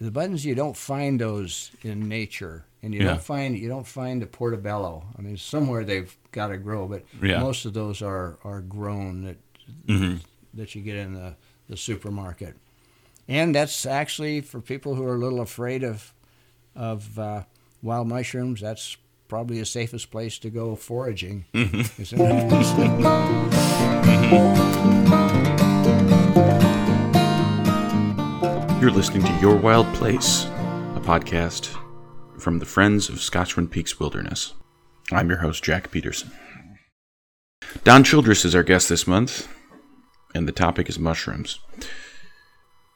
the buttons you don't find those in nature, and you Yeah. don't find you don't find the portobello. I mean, somewhere they've got to grow, but Yeah. most of those are are grown that hmm that you get in the the supermarket, and that's actually for people who are a little afraid of of uh, wild mushrooms. That's probably the safest place to go foraging. Is You're listening to Your Wild Place, a podcast from the Friends of Scotchman Peaks Wilderness. I'm your host, Jack Peterson. Don Childress is our guest this month, and the topic is mushrooms.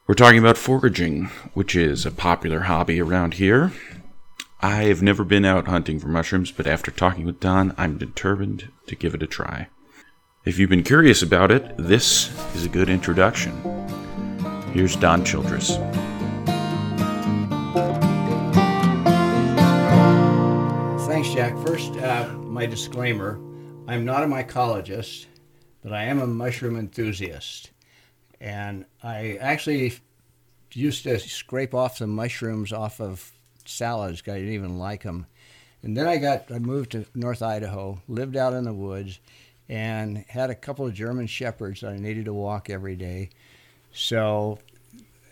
We're talking about foraging, which is a popular hobby around here. I've never been out hunting for mushrooms, but after talking with Don, I'm determined to give it a try. If you've been curious about it, this is a good introduction. Here's Don Childress. Thanks, Jack. First, uh, my disclaimer I'm not a mycologist, but I am a mushroom enthusiast. And I actually used to scrape off the mushrooms off of salads I didn't even like them. And then I got, I moved to North Idaho, lived out in the woods, and had a couple of German shepherds that I needed to walk every day. So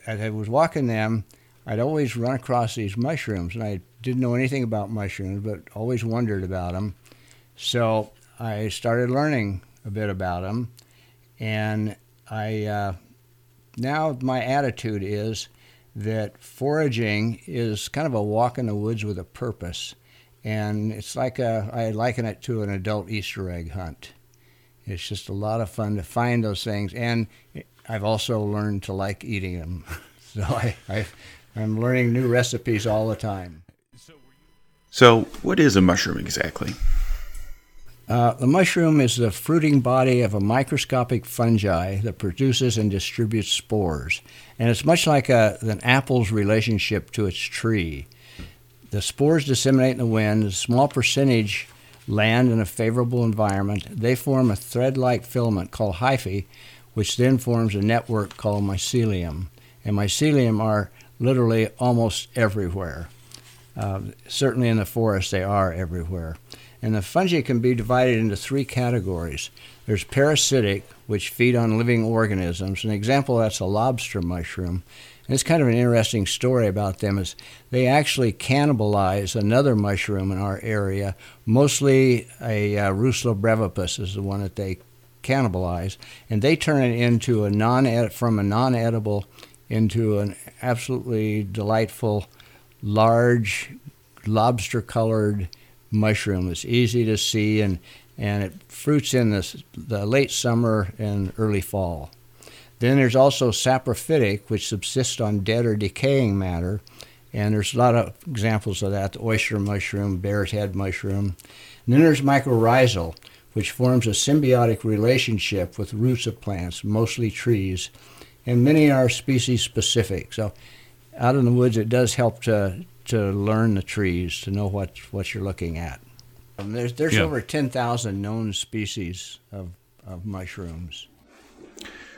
as I was walking them, I'd always run across these mushrooms, and I didn't know anything about mushrooms, but always wondered about them. So I started learning a bit about them, and I uh, now my attitude is that foraging is kind of a walk in the woods with a purpose, and it's like a I liken it to an adult Easter egg hunt. It's just a lot of fun to find those things, and I've also learned to like eating them. So I, I I'm learning new recipes all the time. So, what is a mushroom exactly? Uh, the mushroom is the fruiting body of a microscopic fungi that produces and distributes spores. And it's much like a, an apple's relationship to its tree. The spores disseminate in the wind, a small percentage land in a favorable environment. They form a thread like filament called hyphae, which then forms a network called mycelium. And mycelium are literally almost everywhere. Uh, certainly in the forest, they are everywhere. And the fungi can be divided into three categories. There's parasitic, which feed on living organisms. An example that's a lobster mushroom. And it's kind of an interesting story about them is they actually cannibalize another mushroom in our area. Mostly a uh, Russula brevipes is the one that they cannibalize, and they turn it into a non from a non-edible into an absolutely delightful, large, lobster-colored mushroom. It's easy to see, and and it fruits in the, the late summer and early fall. Then there's also saprophytic, which subsists on dead or decaying matter, and there's a lot of examples of that: the oyster mushroom, bear's head mushroom. And then there's mycorrhizal, which forms a symbiotic relationship with roots of plants, mostly trees, and many are species specific. So, out in the woods, it does help to to learn the trees, to know what what you're looking at. Um, there's there's Yeah. over 10,000 known species of, of mushrooms.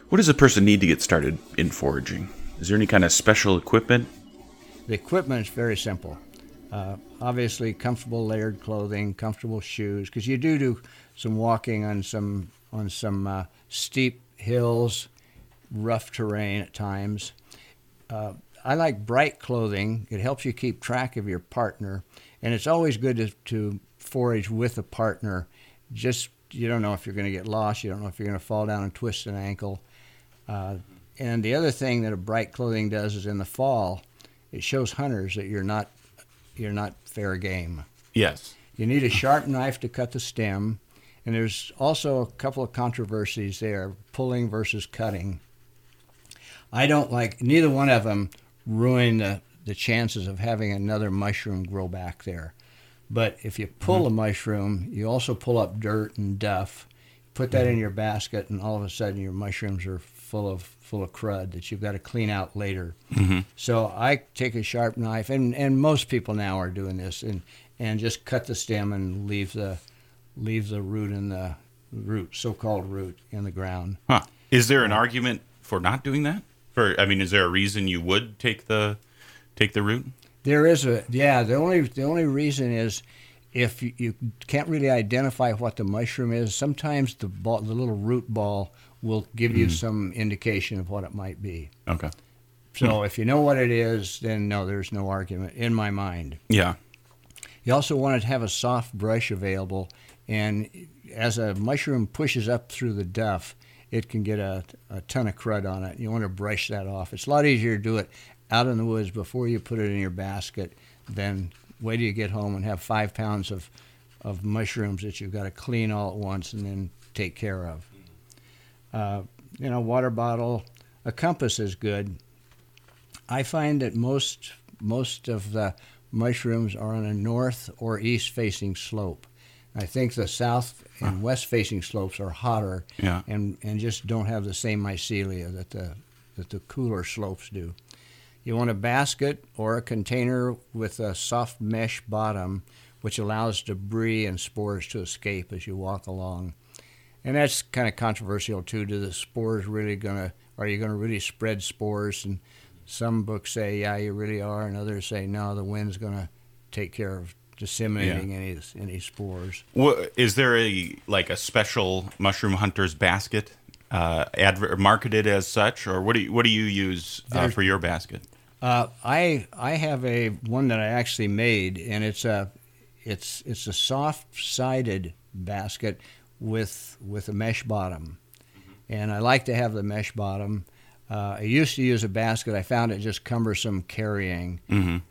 What does a person need to get started in foraging? Is there any kind of special equipment? The equipment is very simple. Uh, obviously, comfortable layered clothing, comfortable shoes, because you do do some walking on some on some uh, steep hills, rough terrain at times. Uh, I like bright clothing. It helps you keep track of your partner, and it's always good to, to forage with a partner. Just you don't know if you're going to get lost. You don't know if you're going to fall down and twist an ankle. Uh, and the other thing that a bright clothing does is in the fall, it shows hunters that you're not you're not fair game. Yes. You need a sharp knife to cut the stem, and there's also a couple of controversies there: pulling versus cutting. I don't like neither one of them ruin the, the chances of having another mushroom grow back there. But if you pull mm-hmm. a mushroom, you also pull up dirt and duff. Put that in mm-hmm. your basket, and all of a sudden your mushrooms are full of full of crud that you've got to clean out later. Mm-hmm. So I take a sharp knife, and, and most people now are doing this, and, and just cut the stem and leave the leave the root in the root, so-called root, in the ground. Huh. Is there an argument for not doing that? For I mean, is there a reason you would take the take the root? There is a yeah. The only the only reason is if you, you can't really identify what the mushroom is. Sometimes the ball, the little root ball, will give you hmm. some indication of what it might be. Okay. So if you know what it is, then no, there's no argument in my mind. Yeah. You also want to have a soft brush available, and as a mushroom pushes up through the duff, it can get a, a ton of crud on it. You want to brush that off. It's a lot easier to do it out in the woods before you put it in your basket than wait till you get home and have five pounds of, of mushrooms that you've got to clean all at once and then take care of. Uh, you know, water bottle, a compass is good. I find that most most of the mushrooms are on a north or east facing slope. I think the south and west facing slopes are hotter Yeah. and, and just don't have the same mycelia that the that the cooler slopes do. You want a basket or a container with a soft mesh bottom, which allows debris and spores to escape as you walk along. And that's kind of controversial too. Do the spores really gonna? Are you gonna really spread spores? And some books say, yeah, you really are, and others say, no, the wind's gonna take care of disseminating any any spores. Is there a like a special mushroom hunter's basket, uh, adver- marketed as such, or what do you, what do you use uh, for your basket? Uh, I I have a one that I actually made, and it's a it's it's a soft sided basket with with a mesh bottom, and I like to have the mesh bottom. Uh, I used to use a basket. I found it just cumbersome carrying.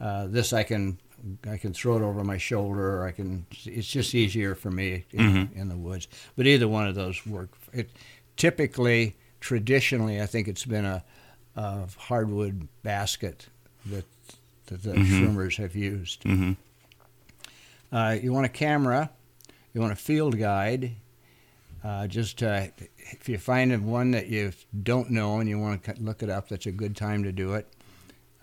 Uh, this I can I can throw it over my shoulder. Or I can. It's just easier for me in, in the woods. But either one of those work. It typically, traditionally, I think it's been a, a hardwood basket that that the shroomers have used. Mhm. Uh, you want a camera. You want a field guide. Uh, just uh, if you find one that you don't know and you want to look it up, that's a good time to do it.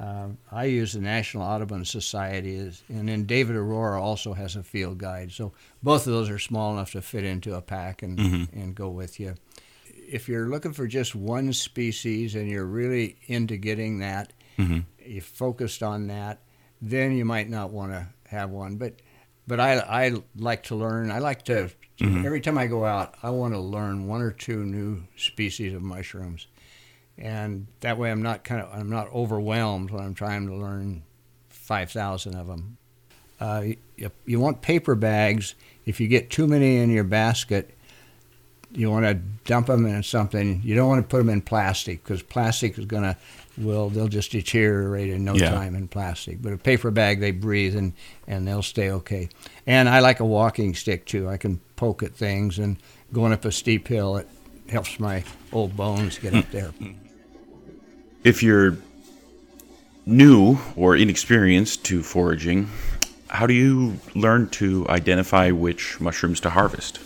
Uh, I use the National Audubon Society, is- and then David Arora also has a field guide. So both of those are small enough to fit into a pack and, mm-hmm. and go with you. If you're looking for just one species and you're really into getting that, mm-hmm. you focused on that, then you might not want to have one. But but I, I like to learn. I like to mm-hmm. every time I go out, I want to learn one or two new species of mushrooms, and that way I'm not kind of I'm not overwhelmed when I'm trying to learn five thousand of them. Uh, you, you want paper bags. If you get too many in your basket, you want to dump them in something. You don't want to put them in plastic because plastic is going to will they'll just deteriorate in no Yeah. time in plastic. But a paper bag they breathe and and they'll stay okay. And I like a walking stick too. I can poke at things and going up a steep hill it helps my old bones get up there. If you're new or inexperienced to foraging, how do you learn to identify which mushrooms to harvest?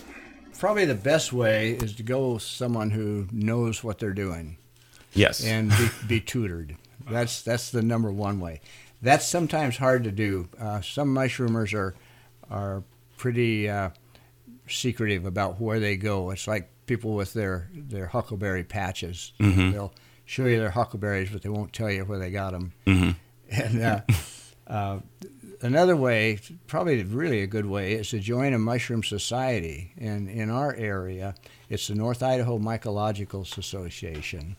Probably the best way is to go with someone who knows what they're doing. Yes. and be, be tutored. That's that's the number one way. That's sometimes hard to do. Uh, some mushroomers are are pretty uh, secretive about where they go. It's like people with their their huckleberry patches. They'll show you their huckleberries, but they won't tell you where they got them. And uh, uh, another way, probably really a good way, is to join a mushroom society. And in our area, it's the North Idaho Mycological Association.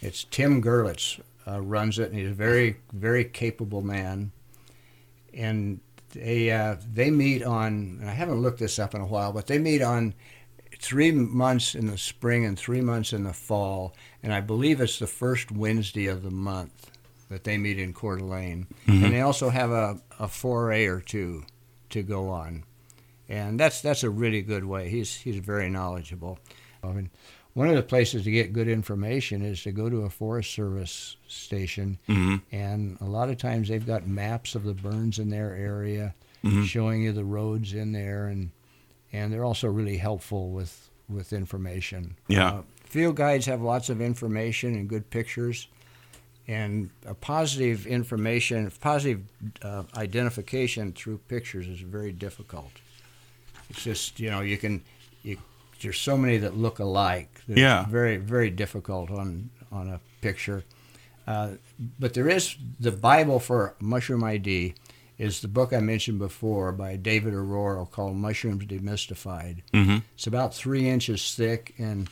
It's Tim Gerlitz uh, runs it, and he's a very, very capable man. And they uh, they meet on. And I haven't looked this up in a while, but they meet on three months in the spring and three months in the fall, and I believe it's the first Wednesday of the month that they meet in Coeur d'Alene. And mm-hmm. they also have a, a foray or two to go on, and that's that's a really good way. He's he's very knowledgeable. Um, I mean, one of the places to get good information is to go to a Forest Service station, mm-hmm. and a lot of times they've got maps of the burns in their area, mm-hmm. showing you the roads in there, and and they're also really helpful with with information. Yeah. Uh, field guides have lots of information and good pictures, and a positive information, positive uh, identification through pictures is very difficult. It's just you know you can you there's so many that look alike. Yeah. Very very difficult on on a picture. Uh, but there is the Bible for mushroom ID is the book I mentioned before by David Arora called Mushrooms Demystified. Mm-hmm. It's about three inches thick and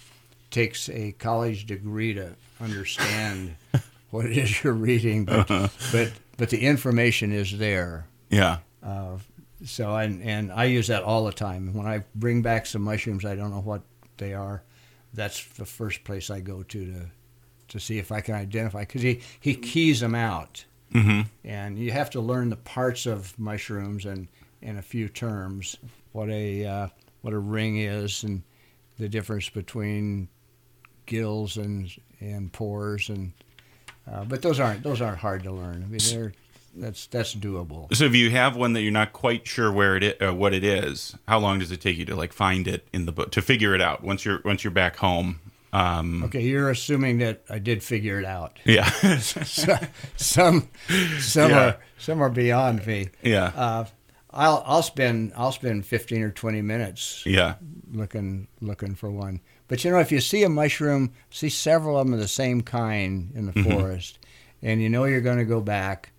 takes a college degree to understand what it is you're reading, but Uh-huh. but but the information is there. Yeah. Uh, so and and I use that all the time. When I bring back some mushrooms, I don't know what they are. That's the first place I go to to to see if I can identify because he he keys them out, Mm-hmm. and you have to learn the parts of mushrooms and in a few terms what a uh, what a ring is and the difference between gills and and pores and uh, but those aren't those aren't hard to learn. I mean they're that's that's doable. So if you have one that you're not quite sure where it is, uh, what it is, how long does it take you to like find it in the book to figure it out once you're once you're back home? Um, Okay, you're assuming that I did figure it out. Yeah. So- some some Yeah. are some are beyond me. yeah. Uh, I'll I'll spend I'll spend 15 or 20 minutes yeah. looking looking for one. But you know, if you see a mushroom, see several of them of the same kind in the Mhm. forest, and you know you're going to go back,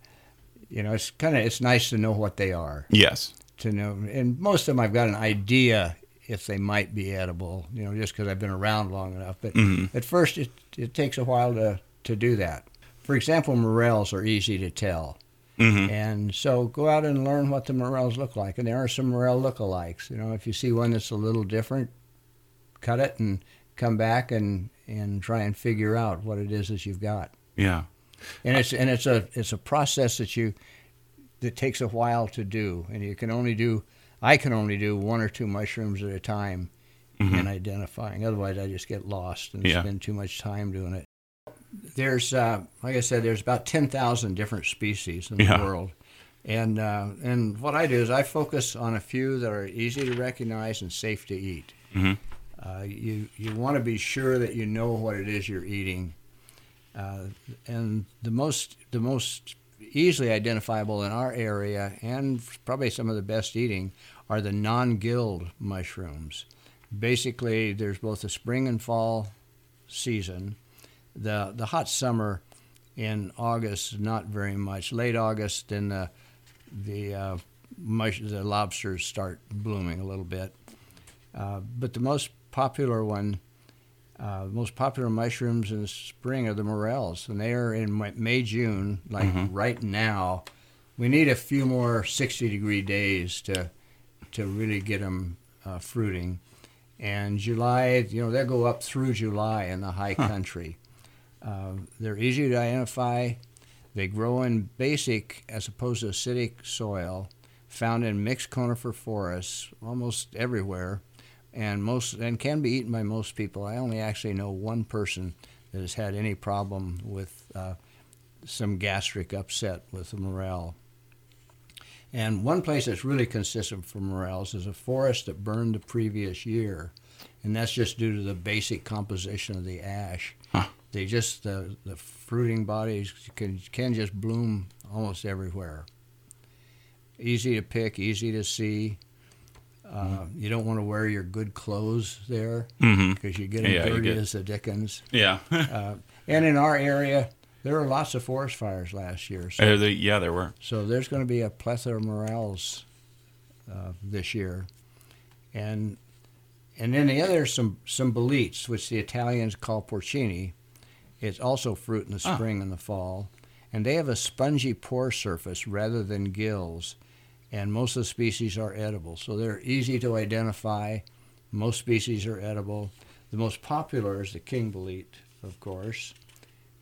you know, it's kind of it's nice to know what they are. Yes. To know, and most of them I've got an idea if they might be edible. You know, just because I've been around long enough. But hmm at first, it it takes a while to to do that. For example, morels are easy to tell. hmm And so go out and learn what the morels look like. And there are some morel lookalikes. You know, if you see one that's a little different, cut it and come back and, and try and figure out what it is that you've got. Yeah. And it's and it's a it's a process that you that takes a while to do. And you can only do I can only do one or two mushrooms at a time Mhm. in identifying. Otherwise, I just get lost and Yeah. spend too much time doing it. There's, uh, like I said, there's about ten thousand different species in the Yeah. world, and uh, and what I do is I focus on a few that are easy to recognize and safe to eat. Mhm. Uh, you you want to be sure that you know what it is you're eating, uh, and the most the most easily identifiable in our area and probably some of the best eating are the non-gilled mushrooms. Basically, there's both the spring and fall season. The the hot summer in August, not very much. Late August, then the the uh, mush, the lobsters start blooming a little bit. Uh, but the most popular one, uh, most popular mushrooms in the spring are the morels, and they are in May, June, like Mhm. right now. We need a few more 60 degree days to to really get them uh, fruiting. And July, you know, they'll go up through July in the high Huh. country. Uh, they're easy to identify. They grow in basic as opposed to acidic soil, found in mixed conifer forests almost everywhere, and most and can be eaten by most people. I only actually know one person that has had any problem with uh, some gastric upset with the morel. And one place that's really consistent for morels is a forest that burned the previous year, and that's just due to the basic composition of the ash. Huh. They just the the fruiting bodies can can just bloom almost everywhere. Easy to pick, easy to see. Uh, you don't want to wear your good clothes there hmm because you get them Yeah, dirty get- as the dickens. Yeah. Uh, and in our area, there were lots of forest fires last year. So Uh, they- yeah, there were. so there's going to be a plethora of morels uh, this year, and and then the other some some boletes, which the Italians call porcini. It's also fruit in the Ah. spring and the fall, and they have a spongy pore surface rather than gills, and most of the species are edible. So they're easy to identify. Most species are edible. The most popular is the king bolete, of course,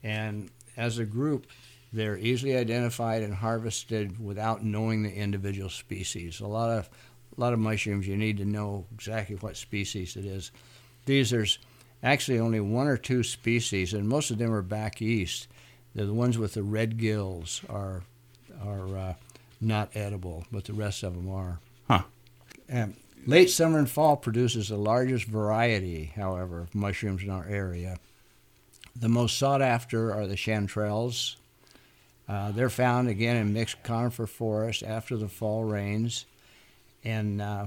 and as a group, they're easily identified and harvested without knowing the individual species. A lot of a lot of mushrooms you need to know exactly what species it is. These there's actually only one or two species, and most of them are back east. They're the ones with the red gills are are uh, not edible, but the rest of them are. Huh. And late summer and fall produces the largest variety, however, of mushrooms in our area. The most sought after are the chanterelles. Uh, they're found again in mixed conifer forest after the fall rains. And uh,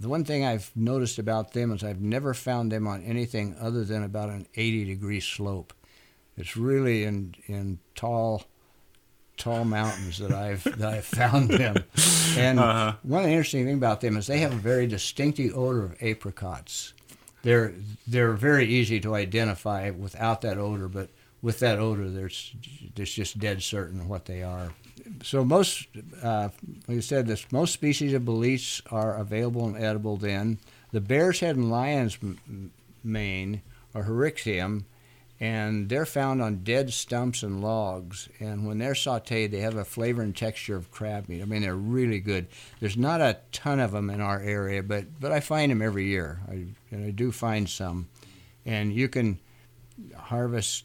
the one thing I've noticed about them is I've never found them on anything other than about an 80 degree slope. It's really in in tall tall mountains that I've that I've found them. And Uh-huh. one interesting thing about them is they have a very distinctive odor of apricots. They're they're very easy to identify without that odor, but with that odor, there's there's just dead certain what they are. So most, uh, like I said, this most species of boletes are available and edible. Then the bear's head and lion's mane are Hericium, and they're found on dead stumps and logs. And when they're sautéed, they have a flavor and texture of crab meat. I mean, they're really good. There's not a ton of them in our area, but but I find them every year. I, and I do find some, and you can harvest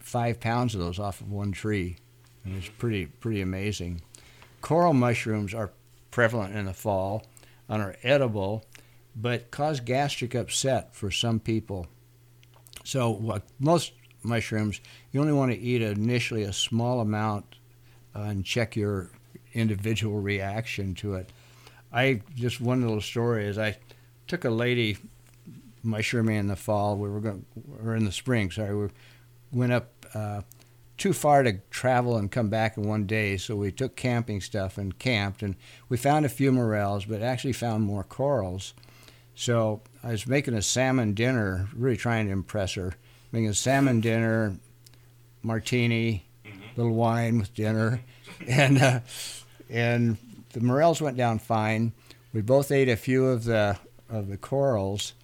five pounds of those off of one tree, and it's pretty pretty amazing. Coral mushrooms are prevalent in the fall and are edible, but cause gastric upset for some people. So, most mushrooms, you only want to eat initially a small amount uh, and check your individual reaction to it. I just one little story is I took a lady mushrooming in the fall. We were going, or in the spring. Sorry, we went up uh, too far to travel and come back in one day. So we took camping stuff and camped, and we found a few morels, but actually found more corals. So I was making a salmon dinner, really trying to impress her. Making a salmon dinner, martini, little wine with dinner, and uh, and the morels went down fine. We both ate a few of the of the corals,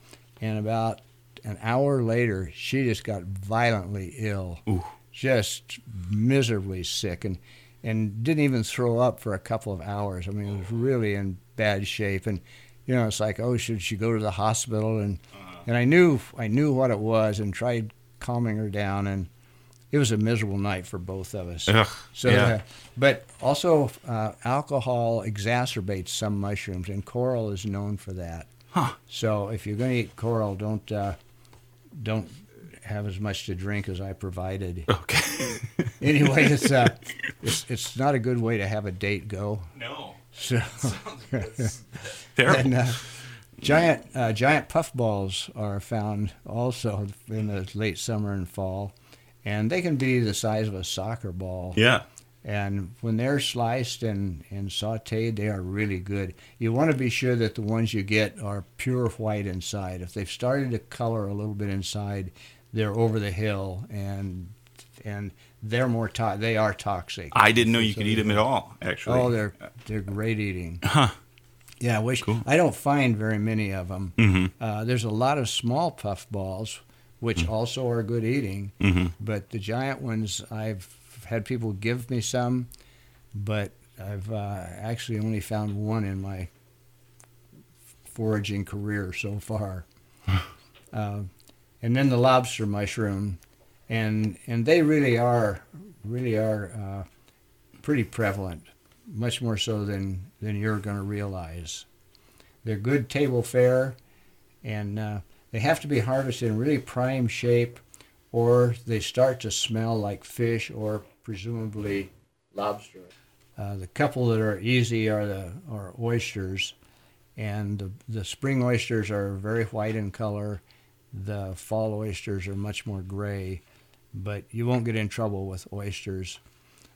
and about an hour later, she just got violently ill, Ooh. just miserably sick, and and didn't even throw up for a couple of hours. I mean, it was really in bad shape, and you know, it's like, oh, should she go to the hospital? And and I knew I knew what it was, and tried calming her down, and it was a miserable night for both of us. Ugh. So, yeah. uh, but also uh, alcohol exacerbates some mushrooms, and coral is known for that. Huh. So if you're going to eat coral, don't uh, don't have as much to drink as I provided. Okay. Anyway, it's uh, it's it's not a good way to have a date go. no. So, and uh, giant uh, giant puffballs are found also in the late summer and fall, and they can be the size of a soccer ball. yeah. And when they're sliced and, and sauteed, they are really good. You want to be sure that the ones you get are pure white inside. If they've started to color a little bit inside, they're over the hill and and they're more to- they are toxic. I didn't know you could eat them at all. Actually. Oh, they're they're great eating. Huh. Yeah, I wish Cool. I don't find very many of them. Mhm. Uh, there's a lot of small puff balls, which also are good eating. Mhm. But the giant ones, I've had people give me some, but I've uh, actually only found one in my foraging career so far. uh, and then the lobster mushroom, and and they really are really are uh, pretty prevalent, much more so than than you're going to realize. They're good table fare, and uh, they have to be harvested in really prime shape, or they start to smell like fish or presumably lobster. Uh, the couple that are easy are the are oysters, and the, the spring oysters are very white in color. The fall oysters are much more gray, but you won't get in trouble with oysters.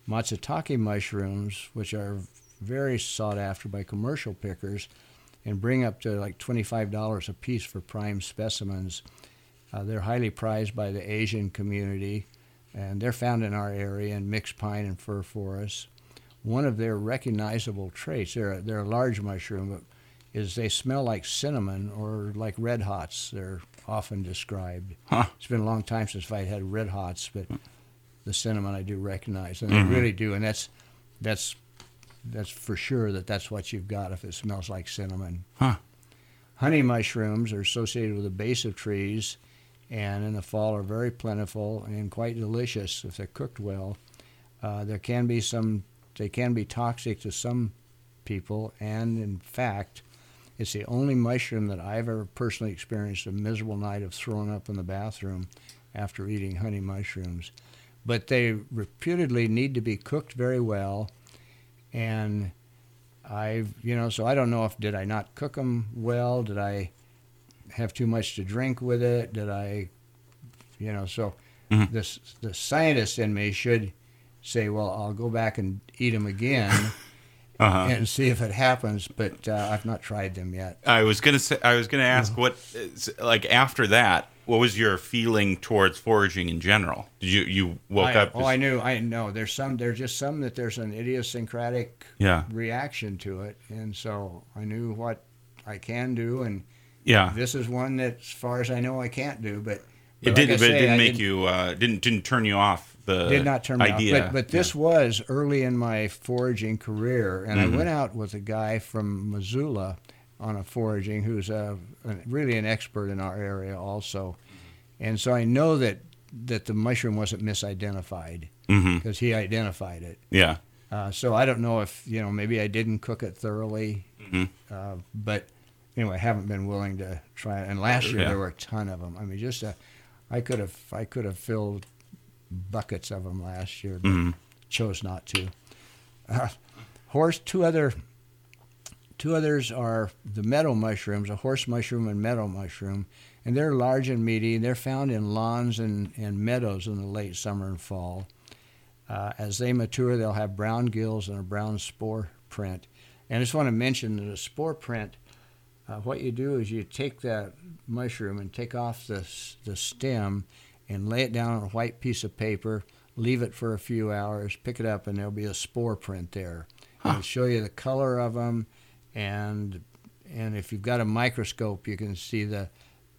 Matsutake mushrooms, which are very sought after by commercial pickers, and bring up to like $25 a piece for prime specimens. Uh, they're highly prized by the Asian community, and they're found in our area in mixed pine and fir forests. One of their recognizable traits, they're a, they're a large mushroom, is they smell like cinnamon or like red hots. They're often described. Huh. It's been a long time since I had red hots, but the cinnamon I do recognize, and Mhm. they really do, and that's that's that's for sure that that's what you've got if it smells like cinnamon. Huh. Honey mushrooms are associated with the base of trees, and in the fall are very plentiful and quite delicious if they're cooked well. Uh, there can be some, they can be toxic to some people, and in fact, it's the only mushroom that I've ever personally experienced a miserable night of throwing up in the bathroom after eating honey mushrooms. But they reputedly need to be cooked very well, and I've, you know, so I don't know if did I not cook them well? Did I have too much to drink with it? Did I, you know, so Mhm. the the scientist in me should say, well, I'll go back and eat them again Uh-huh. and see if it happens. But uh, I've not tried them yet. I was gonna say. I was gonna ask what, is- like after that, what was your feeling towards foraging in general? Did you you woke I, up? Oh, I knew. I know. There's some. There's just some that there's an idiosyncratic yeah, reaction to it, and so I knew what I can do, and yeah. this is one that, as far as I know, I can't do. But, but It like did, I but it didn't make you uh, didn't didn't turn you off the did not turn me idea. off. But, but this was early in my foraging career, and Mhm. I went out with a guy from Missoula on a foraging who's a, a really an expert in our area also, and so I know that that the mushroom wasn't misidentified because he identified it. Yeah. Uh, so I don't know if you know maybe I didn't cook it thoroughly, Mhm. uh, but anyway, I haven't been willing to try it. And last year Yeah. there were a ton of them. I mean, just a, I could have I could have filled buckets of them last year, but Mhm. chose not to. Uh, horse, two other, two others are the meadow mushrooms, a horse mushroom and meadow mushroom, and they're large and meaty. They're found in lawns and, and meadows in the late summer and fall. Uh, as they mature, they'll have brown gills and a brown spore print. And I just want to mention that a spore print, uh, what you do is you take that mushroom and take off the, the stem and lay it down on a white piece of paper, leave it for a few hours, pick it up, and there'll be a spore print there. Huh. It'll show you the color of them, and and if you've got a microscope, you can see the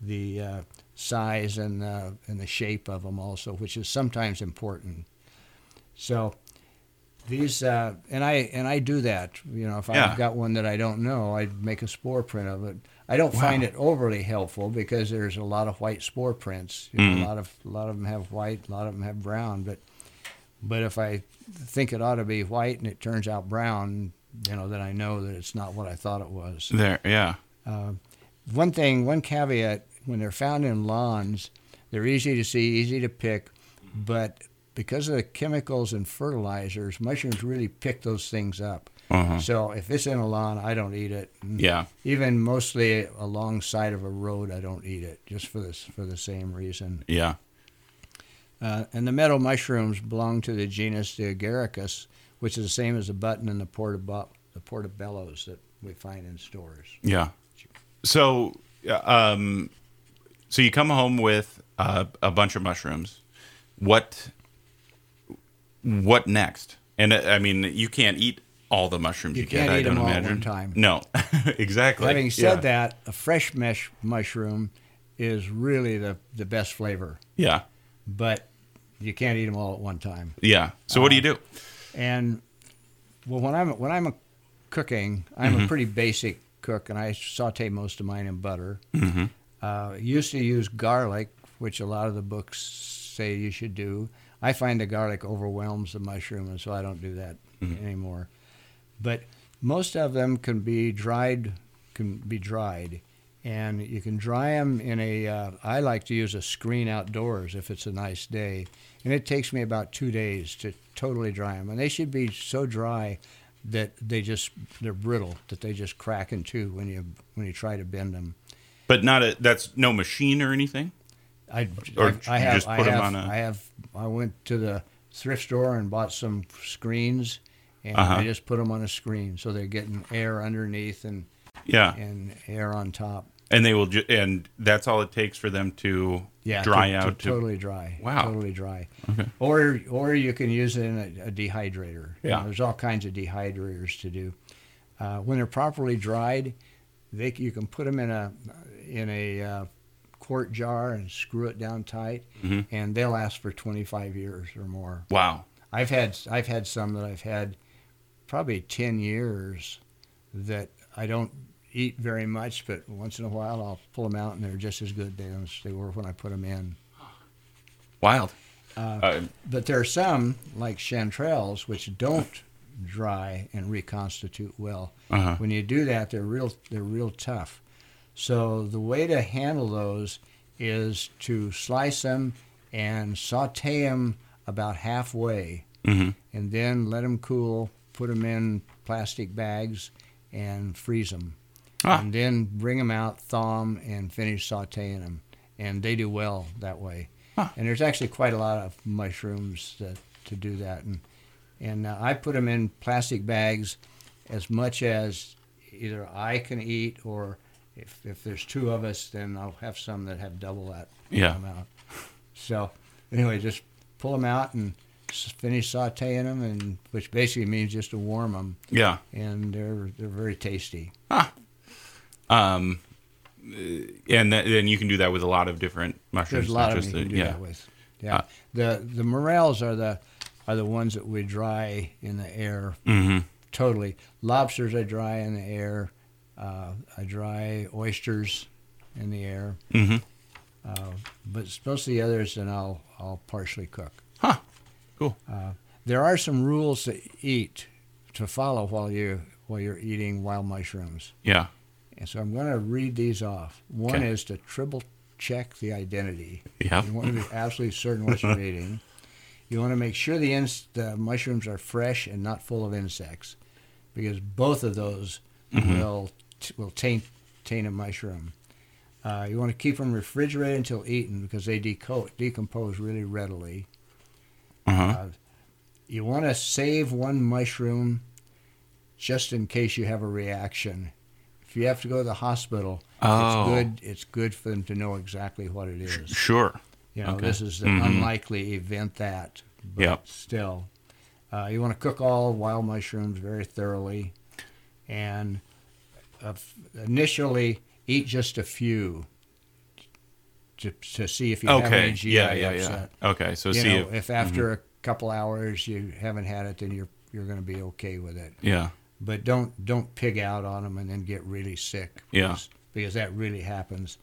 the uh, size and the and the shape of them also, which is sometimes important. So these uh, and I and I do that. You know, if Yeah. I've got one that I don't know, I'd make a spore print of it. I don't find it overly helpful because there's a lot of white spore prints. You know, Mhm. A lot of a lot of them have white, a lot of them have brown. But but if I think it ought to be white and it turns out brown, you know, then I know that it's not what I thought it was. There. Yeah. Uh, one thing, one caveat: when they're found in lawns, they're easy to see, easy to pick, but because of the chemicals and fertilizers, mushrooms really pick those things up. Uh-huh. So if it's in a lawn, I don't eat it. Yeah. Even mostly alongside of a road, I don't eat it, just for this for the same reason. Yeah. Uh, and the meadow mushrooms belong to the genus the Agaricus, which is the same as the button and the portobello, the portobellos that we find in stores. Yeah. So, uh, um, so you come home with uh, a bunch of mushrooms. What? What next? And uh, I mean, you can't eat all the mushrooms you, You get. can't I eat don't them all at imagine. one time. No, exactly. Having said yeah. that, a fresh mesh mushroom is really the, the best flavor, yeah, but you can't eat them all at one time. yeah. So what do you Uh, do? And well, when I'm when I'm cooking, I'm Mm-hmm. a pretty basic cook, and I saute most of mine in butter. hmm Uh, used to use garlic, which a lot of the books say you should do. I find the garlic overwhelms the mushroom, and so I don't do that Mhm. anymore. But most of them can be dried, can be dried, and you can dry them in a. Uh, I like to use a screen outdoors if it's a nice day, and it takes me about two days to totally dry them, and they should be so dry that they just they're brittle that they just crack in two when you when you try to bend them. But not a. That's no machine or anything. I, Or I, I have, just I put 'em have, on a- I have, I went to the thrift store and bought some screens, and Uh-huh. I just put them on a screen so they're getting air underneath and Yeah, and air on top. and they will. Ju- and that's all it takes for them to Yeah, dry to, out. to totally dry. Wow. totally dry. Okay. Or or you can use it in a, a dehydrator. You Yeah. know, there's all kinds of dehydrators to do. Uh, when they're properly dried, they you can put them in a in a uh, quart jar and screw it down tight, Mhm. and they'll last for 25 years or more. Wow. I've had I've had some that I've had probably 10 years that I don't eat very much, but once in a while I'll pull them out and they're just as good as they were when I put them in. Wild. Uh, Uh, But there are some, like chanterelles, which don't dry and reconstitute well. uh-huh. When you do that, they're real they're real tough. So the way to handle those is to slice them and saute them about halfway, hmm and then let them cool. Put them in plastic bags and freeze them, Ah. and then bring them out, thaw them, and finish sautéing them. And they do well that way. And there's actually quite a lot of mushrooms that, to do that. And, and uh, I put them in plastic bags as much as either I can eat or if, if there's two of us, then I'll have some that have double that Yeah. amount. So anyway, just pull them out and finish sautéing them, and which basically means just to warm them, Yeah. and they're they're very tasty. Um, uh, and th- then you can do that with a lot of different mushrooms. There's a lot of them you can the- do yeah. that with. Yeah, Uh, the the morels are the are the ones that we dry in the air Mm-hmm. totally. Lobsters I dry in the air. Uh, I dry oysters in the air, Mm-hmm. uh, but most of the others, then I'll I'll partially cook. Cool. Uh, there are some rules to eat to follow while you while you're eating wild mushrooms, Yeah. and so I'm going to read these off. One Okay. is to triple check the identity. Yeah. You want to be absolutely certain what you're eating. You want to make sure the, ins- the mushrooms are fresh and not full of insects, because both of those Mm-hmm. will t- will taint taint a mushroom. Uh, you want to keep them refrigerated until eaten because they deco- decompose really readily. Uh-huh. Uh, you want to save one mushroom just in case you have a reaction. If you have to go to the hospital, Oh. it's good. It's good for them to know exactly what it is. Sure. You know, Okay. this is an Mhm. unlikely event that, but Yep. still. Uh, you want to cook all wild mushrooms very thoroughly, and uh, initially eat just a few to, to see if you have Okay. any GI Yeah. Yeah. upset. Yeah. Okay. So You see know, if, Mm-hmm. after a couple hours you haven't had it, then you're you're going to be okay with it. yeah. But don't don't pig out on them and then get really sick. Yeah. because, because that really happens.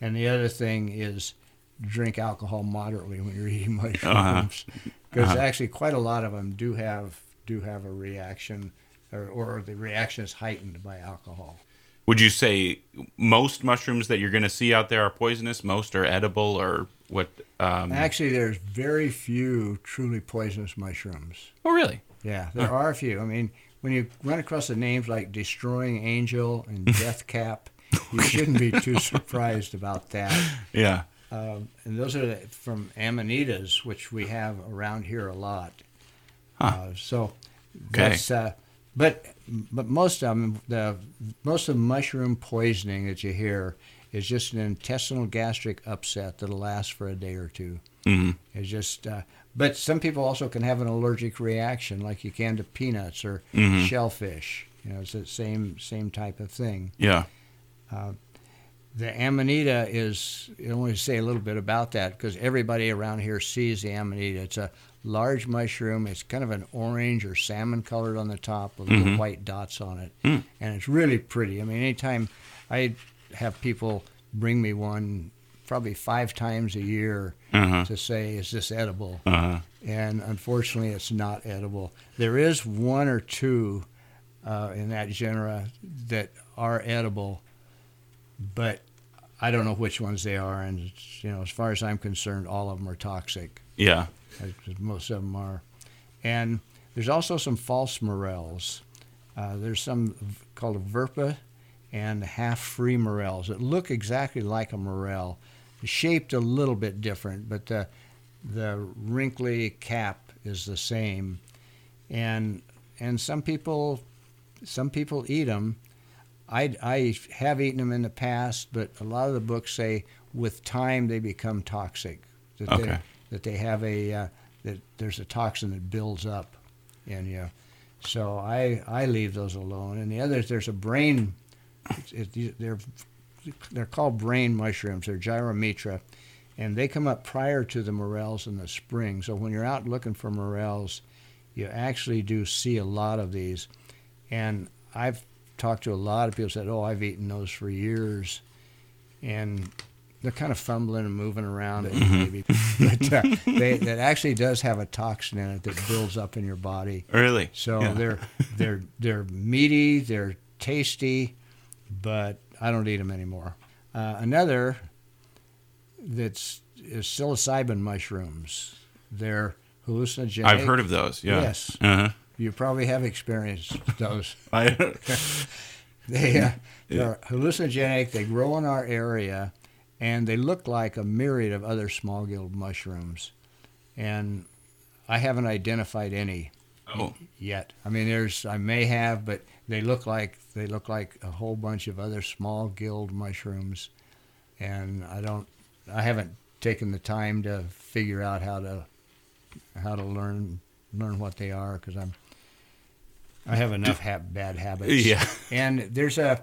And the other thing is drink alcohol moderately when you're eating mushrooms, because Uh-huh. actually quite a lot of them do have do have a reaction, or, or the reaction is heightened by alcohol. Would you say most mushrooms that you're going to see out there are poisonous? Most are edible, or what? Um, Actually, there's very few truly poisonous mushrooms. oh, really? Yeah, there are a few. I mean, when you run across the names like Destroying Angel and Death Cap, you shouldn't be too surprised about that. Yeah. Um, and those are from Amanitas, which we have around here a lot. Huh. Uh, so Okay. that's, uh, but but most of them, the most of the mushroom poisoning that you hear is just an intestinal gastric upset that'll last for a day or two. hmm It's just, uh, but some people also can have an allergic reaction, like you can to peanuts or Mhm. shellfish. You know, it's the same same type of thing. Yeah. The amanita is. I want to say a little bit about that because everybody around here sees the amanita. It's a large mushroom. It's kind of an orange or salmon colored on the top with little Mhm. white dots on it, Mm. and it's really pretty. I mean, anytime I have people bring me one, probably five times a year, Uh-huh. to say, "Is this edible?" Uh-huh. and unfortunately, it's not edible. There is one or two uh, in that genera that are edible, but I don't know which ones they are. And it's, you know, as far as I'm concerned, all of them are toxic. Yeah. Most of them are. And there's also some false morels. Uh, there's some called a verpa and half-free morels that look exactly like a morel, shaped a little bit different, but the the wrinkly cap is the same. And and some people some people eat them. I, I have eaten them in the past, but a lot of the books say with time they become toxic. That Okay. They, that they have a uh, that there's a toxin that builds up in you. So I I leave those alone. And the others there's a brain. It, it, they're they're called brain mushrooms. They're gyromitra, and they come up prior to the morels in the spring. So when you're out looking for morels, you actually do see a lot of these. And I've talked to a lot of people said, "Oh, I've eaten those for years," and they're kind of fumbling and moving around, maybe, but uh, they, that actually does have a toxin in it that builds up in your body. Really? So Yeah. they're they're they're meaty, they're tasty, but I don't eat them anymore. Uh, another that's is psilocybin mushrooms. They're hallucinogenic. I've heard of those. Yeah. Yes. Uh-huh. You probably have experienced those. I, They uh, they're hallucinogenic. They grow in our area, and they look like a myriad of other small gill mushrooms, and I haven't identified any Oh, yet. I mean, there's I may have, but they look like they look like a whole bunch of other small gilled mushrooms, and I don't I haven't taken the time to figure out how to how to learn learn what they are because I'm I have enough ha- bad habits. Yeah. and there's a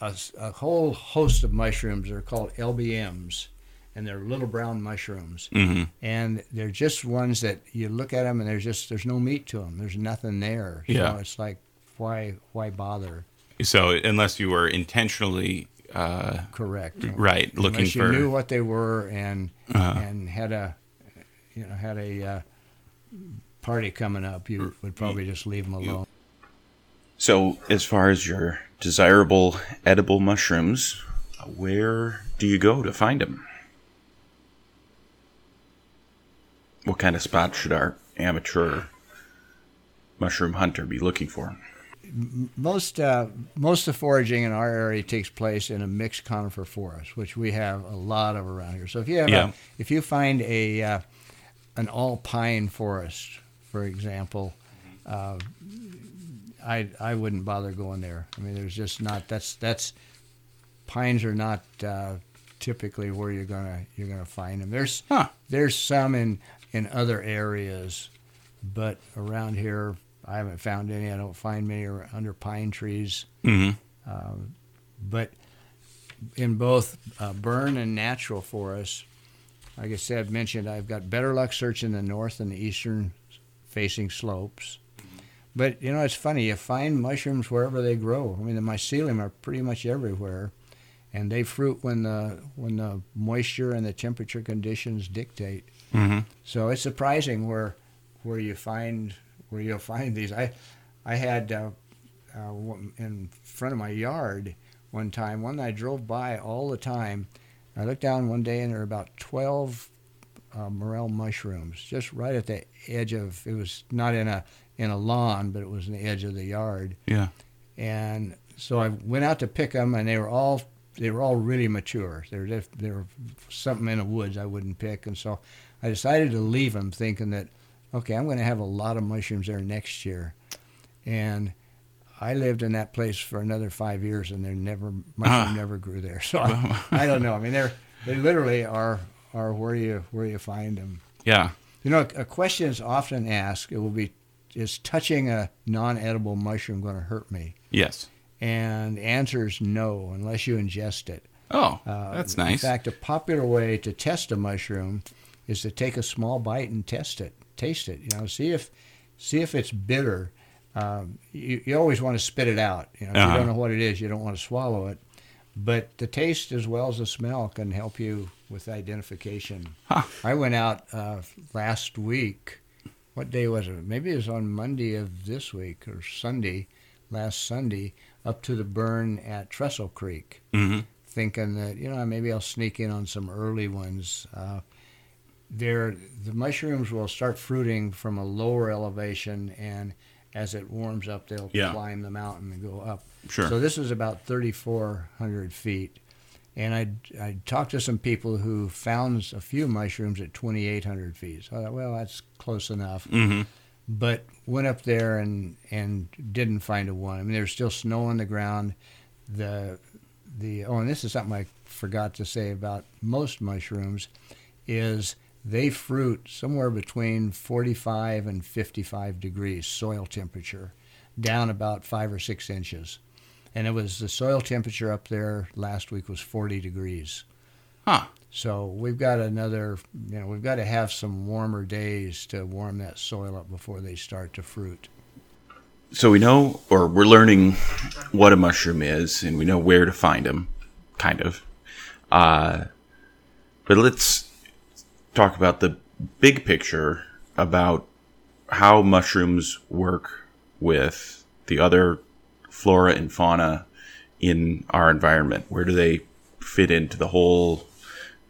a whole host of mushrooms. They're called LBMs, and they're little brown mushrooms hmm and they're just ones that you look at them and there's just there's no meat to them. There's nothing there. Yeah. So it's like why why bother? So unless you were intentionally uh, Correct. right looking Unless you for knew what they were and Uh-huh. and had a you know had a uh, party coming up, you would probably just leave them alone. So, as far as your desirable edible mushrooms, where do you go to find them? What kind of spot should our amateur mushroom hunter be looking for? Most uh, most of the foraging in our area takes place in a mixed conifer forest, which we have a lot of around here. So if you have Yeah. a, if you find a uh, an all pine forest, for example, uh, I I wouldn't bother going there. I mean, there's just not that's that's pines are not uh, typically where you're gonna you're gonna find them. There's Huh. there's some in in other areas, but around here I haven't found any. I don't find many under pine trees. hmm But in both uh, burn and natural forests, like I said, mentioned, I've got better luck searching the north and the eastern facing slopes. But you know, it's funny. You find mushrooms wherever they grow. I mean, the mycelium are pretty much everywhere, and they fruit when the when the moisture and the temperature conditions dictate. hmm So it's surprising where where you find where you'll find these. I I had uh, uh, in front of my yard one time. One I drove by all the time. I looked down one day and there were about twelve uh, morel mushrooms just right at the edge of. It was not in a in a lawn, but it was in the edge of the yard. Yeah. And so I went out to pick them, and they were all they were all really mature. They were just, they were something in the woods I wouldn't pick, and so I decided to leave them, thinking that okay, I'm going to have a lot of mushrooms there next year. And I lived in that place for another five years, and there never mushroom Ah. never grew there. So I, I don't know. I mean, they're they literally are are where you where you find them. Yeah. You know, a question is often asked. It will be, is touching a non-edible mushroom going to hurt me? Yes. And the answer is no, unless you ingest it. Oh, Uh, that's nice. In fact, a popular way to test a mushroom is to take a small bite and test it, taste it. You know, see if see if it's bitter. Um, you, you always want to spit it out. You know, if Uh-huh. you don't know what it is, you don't want to swallow it. But the taste as well as the smell can help you with identification. Huh. I went out uh, last week. What day was it? Maybe it was on Monday of this week or Sunday, last Sunday, up to the burn at Trestle Creek hmm thinking that you know maybe I'll sneak in on some early ones. Uh, they're, the mushrooms will start fruiting from a lower elevation, and as it warms up, they'll Yeah. climb the mountain and go up. Sure. So this is about 3,400 feet, and I I talked to some people who found a few mushrooms at 2,800 feet. So I thought, well, that's close enough hmm but went up there and and didn't find a one. I mean, there's still snow on the ground. The the oh, and this is something I forgot to say about most mushrooms, is they fruit somewhere between 45 and 55 degrees soil temperature, down about five or six inches, and it was the soil temperature up there last week was 40 degrees. Huh. So we've got another, you know, we've got to have some warmer days to warm that soil up before they start to fruit. So we know, or we're learning what a mushroom is, and we know where to find them, kind of. Uh, but let's talk about the big picture about how mushrooms work with the other flora and fauna in our environment. Where do they fit into the whole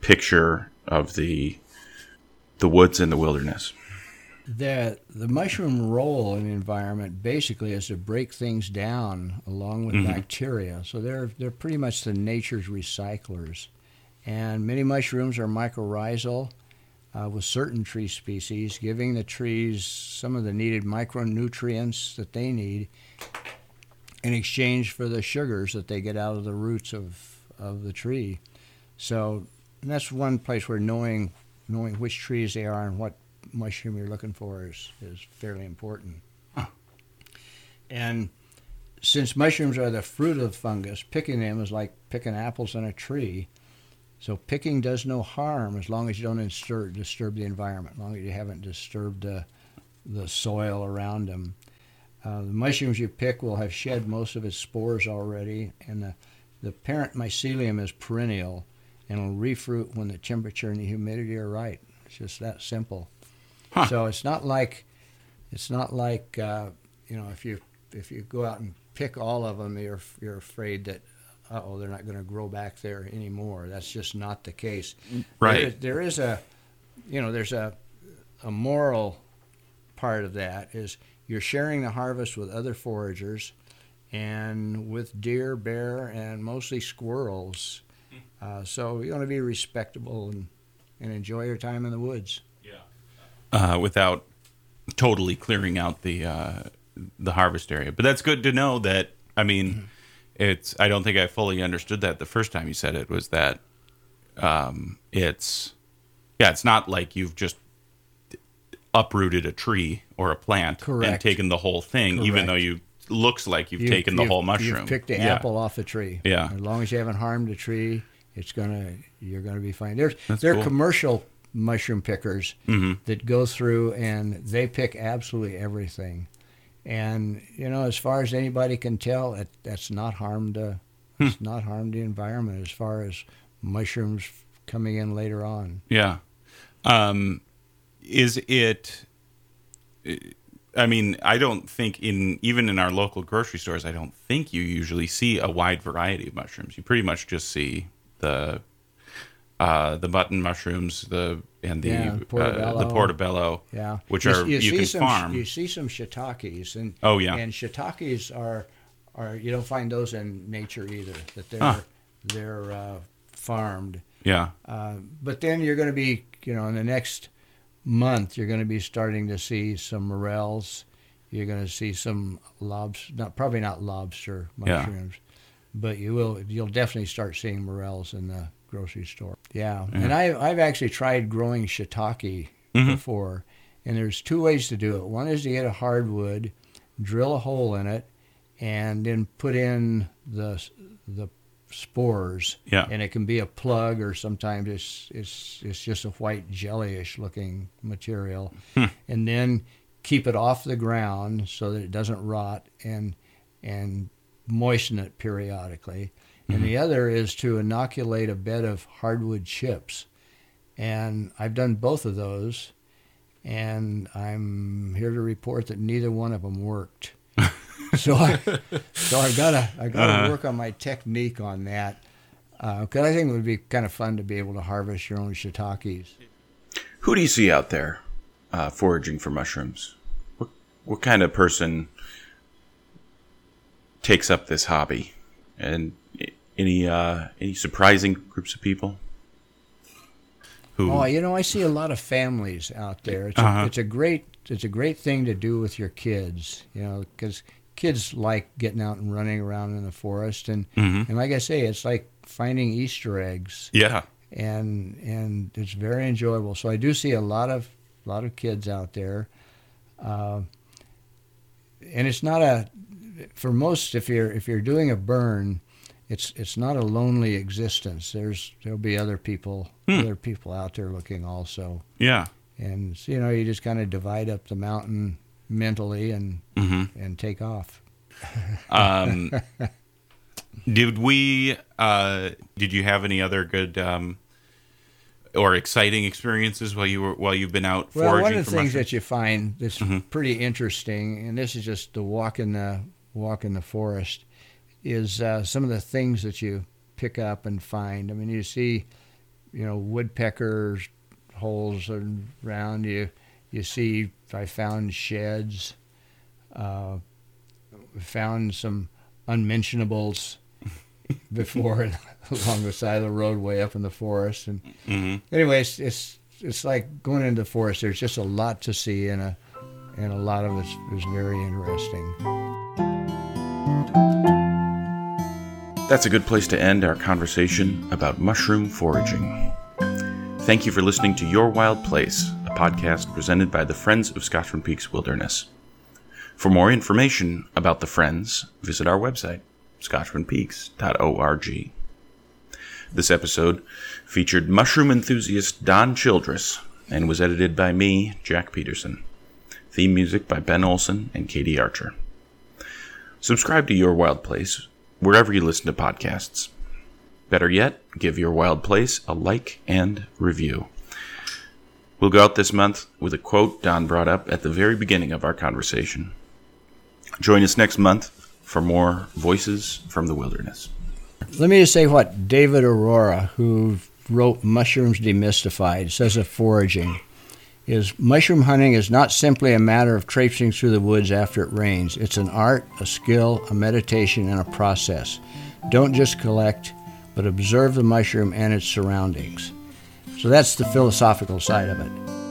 picture of the the woods and the wilderness? The the mushroom role in the environment basically is to break things down along with Mhm. bacteria. So they're they're pretty much the nature's recyclers, And many mushrooms are mycorrhizal uh, with certain tree species, giving the trees some of the needed micronutrients that they need in exchange for the sugars that they get out of the roots of, of the tree. So that's one place where knowing knowing which trees they are and what mushroom you're looking for is, is fairly important. Huh. And since mushrooms are the fruit of fungus, picking them is like picking apples on a tree. So picking does no harm as long as you don't disturb, disturb the environment, as long as you haven't disturbed the, the soil around them. Uh, the mushrooms you pick will have shed most of its spores already, and the, the parent mycelium is perennial and will refruit when the temperature and the humidity are right. It's just that simple. Huh. So it's not like it's not like uh, you know if you if you go out and pick all of them, you're you're afraid that oh they're not going to grow back there anymore. That's just not the case. Right. There, there is a you know there's a a moral part of that is you're sharing the harvest with other foragers and with deer, bear, and mostly squirrels. Uh, so you want to be respectable and, and enjoy your time in the woods. uh, without totally clearing out the uh, the harvest area. But that's good to know that. I mean, it's. I don't think I fully understood that the first time you said it was that. Um, it's, yeah, it's not like you've just uprooted a tree or a plant and taken the whole thing, even though you looks like you've You've- taken the you've- whole mushroom. You've picked the Yeah. apple off the tree. Yeah. As long as you haven't harmed the tree, it's gonna you're gonna be fine. There's That's there are cool. commercial mushroom pickers Mhm. that go through and they pick absolutely everything. And you know, as far as anybody can tell, it, that's not harmed. Uh, Hmm. It's not harmed the environment as far as mushrooms coming in later on. Yeah. Um, is it? I mean, I don't think in even in our local grocery stores, I don't think you usually see a wide variety of mushrooms. You pretty much just see the uh, the button mushrooms, the and the Yeah, uh, the portobello. portobello, Yeah, which You- are you, see can some, farm. You see some shiitakes, and Oh, yeah. and shiitakes are are you don't find those in nature either. That they're Huh. they're uh, farmed, yeah, uh, but then you're going to be you know in the next month you're going to be starting to see some morels. You're going to see some lobster, not probably not lobster Yeah. mushrooms, but you will you'll definitely start seeing morels in the grocery store. Yeah, Yeah. and I I've actually tried growing shiitake Mhm. before, and there's two ways to do it. One is to get a hardwood, drill a hole in it, and then put in the the spores. Yeah. And it can be a plug, or sometimes it's it's it's just a white jellyish looking material, Hmm. and then keep it off the ground so that it doesn't rot, and and moisten it periodically. And the other is to inoculate a bed of hardwood chips. And I've done both of those, and I'm here to report that neither one of them worked. So, I, so I've got to I got to Uh-huh. work on my technique on that because I think it would be kind of fun to be able to harvest your own shiitakes. Who do you see out there uh, foraging for mushrooms? What what kind of person takes up this hobby? And any uh, any surprising groups of people? Who? Oh, you know, I see a lot of families out there. It's, Uh-huh. a, it's a great it's a great thing to do with your kids, you know, because kids like getting out and running around in the forest, and Mhm. and like I say, it's like finding Easter eggs, Yeah. and and it's very enjoyable. So I do see a lot of lot of kids out there, uh, and it's not a for most if you're if you're doing a burn, it's it's not a lonely existence. There's there'll be other people Hmm. other people out there looking also, Yeah. and you know you just kind of divide up the mountain mentally and hmm and take off. Um, did we? Uh, did you have any other good um, or exciting experiences while you were while you've been out Well, foraging one of the things mushrooms? that you find that's Mhm. pretty interesting, and this is just the walk in the walk in the forest, is uh, some of the things that you pick up and find. I mean, you see, you know, woodpeckers holes around you. You see, I found sheds. Uh, found some unmentionables before along the side of the roadway up in the forest. And hmm anyway, it's, it's it's like going into the forest. There's just a lot to see, and a and a lot of it is very interesting. That's a good place to end our conversation about mushroom foraging. Thank you for listening to Your Wild Place, a podcast presented by the Friends of Scotchman Peaks Wilderness. For more information about the Friends, visit our website, scotchmanpeaks.org. This episode featured mushroom enthusiast Don Childress and was edited by me, Jack Peterson. Theme music by Ben Olson and Katie Archer. Subscribe to Your Wild Place wherever you listen to podcasts. Better yet, give Your Wild Place a like and review. We'll go out this month with a quote Don brought up at the very beginning of our conversation. Join us next month for more Voices from the Wilderness. Let me just say what David Arora, who wrote Mushrooms Demystified, says of foraging. Is mushroom hunting is not simply a matter of traipsing through the woods after it rains. It's an art, a skill, a meditation, and a process. Don't just collect, but observe the mushroom and its surroundings. So that's the philosophical side of it.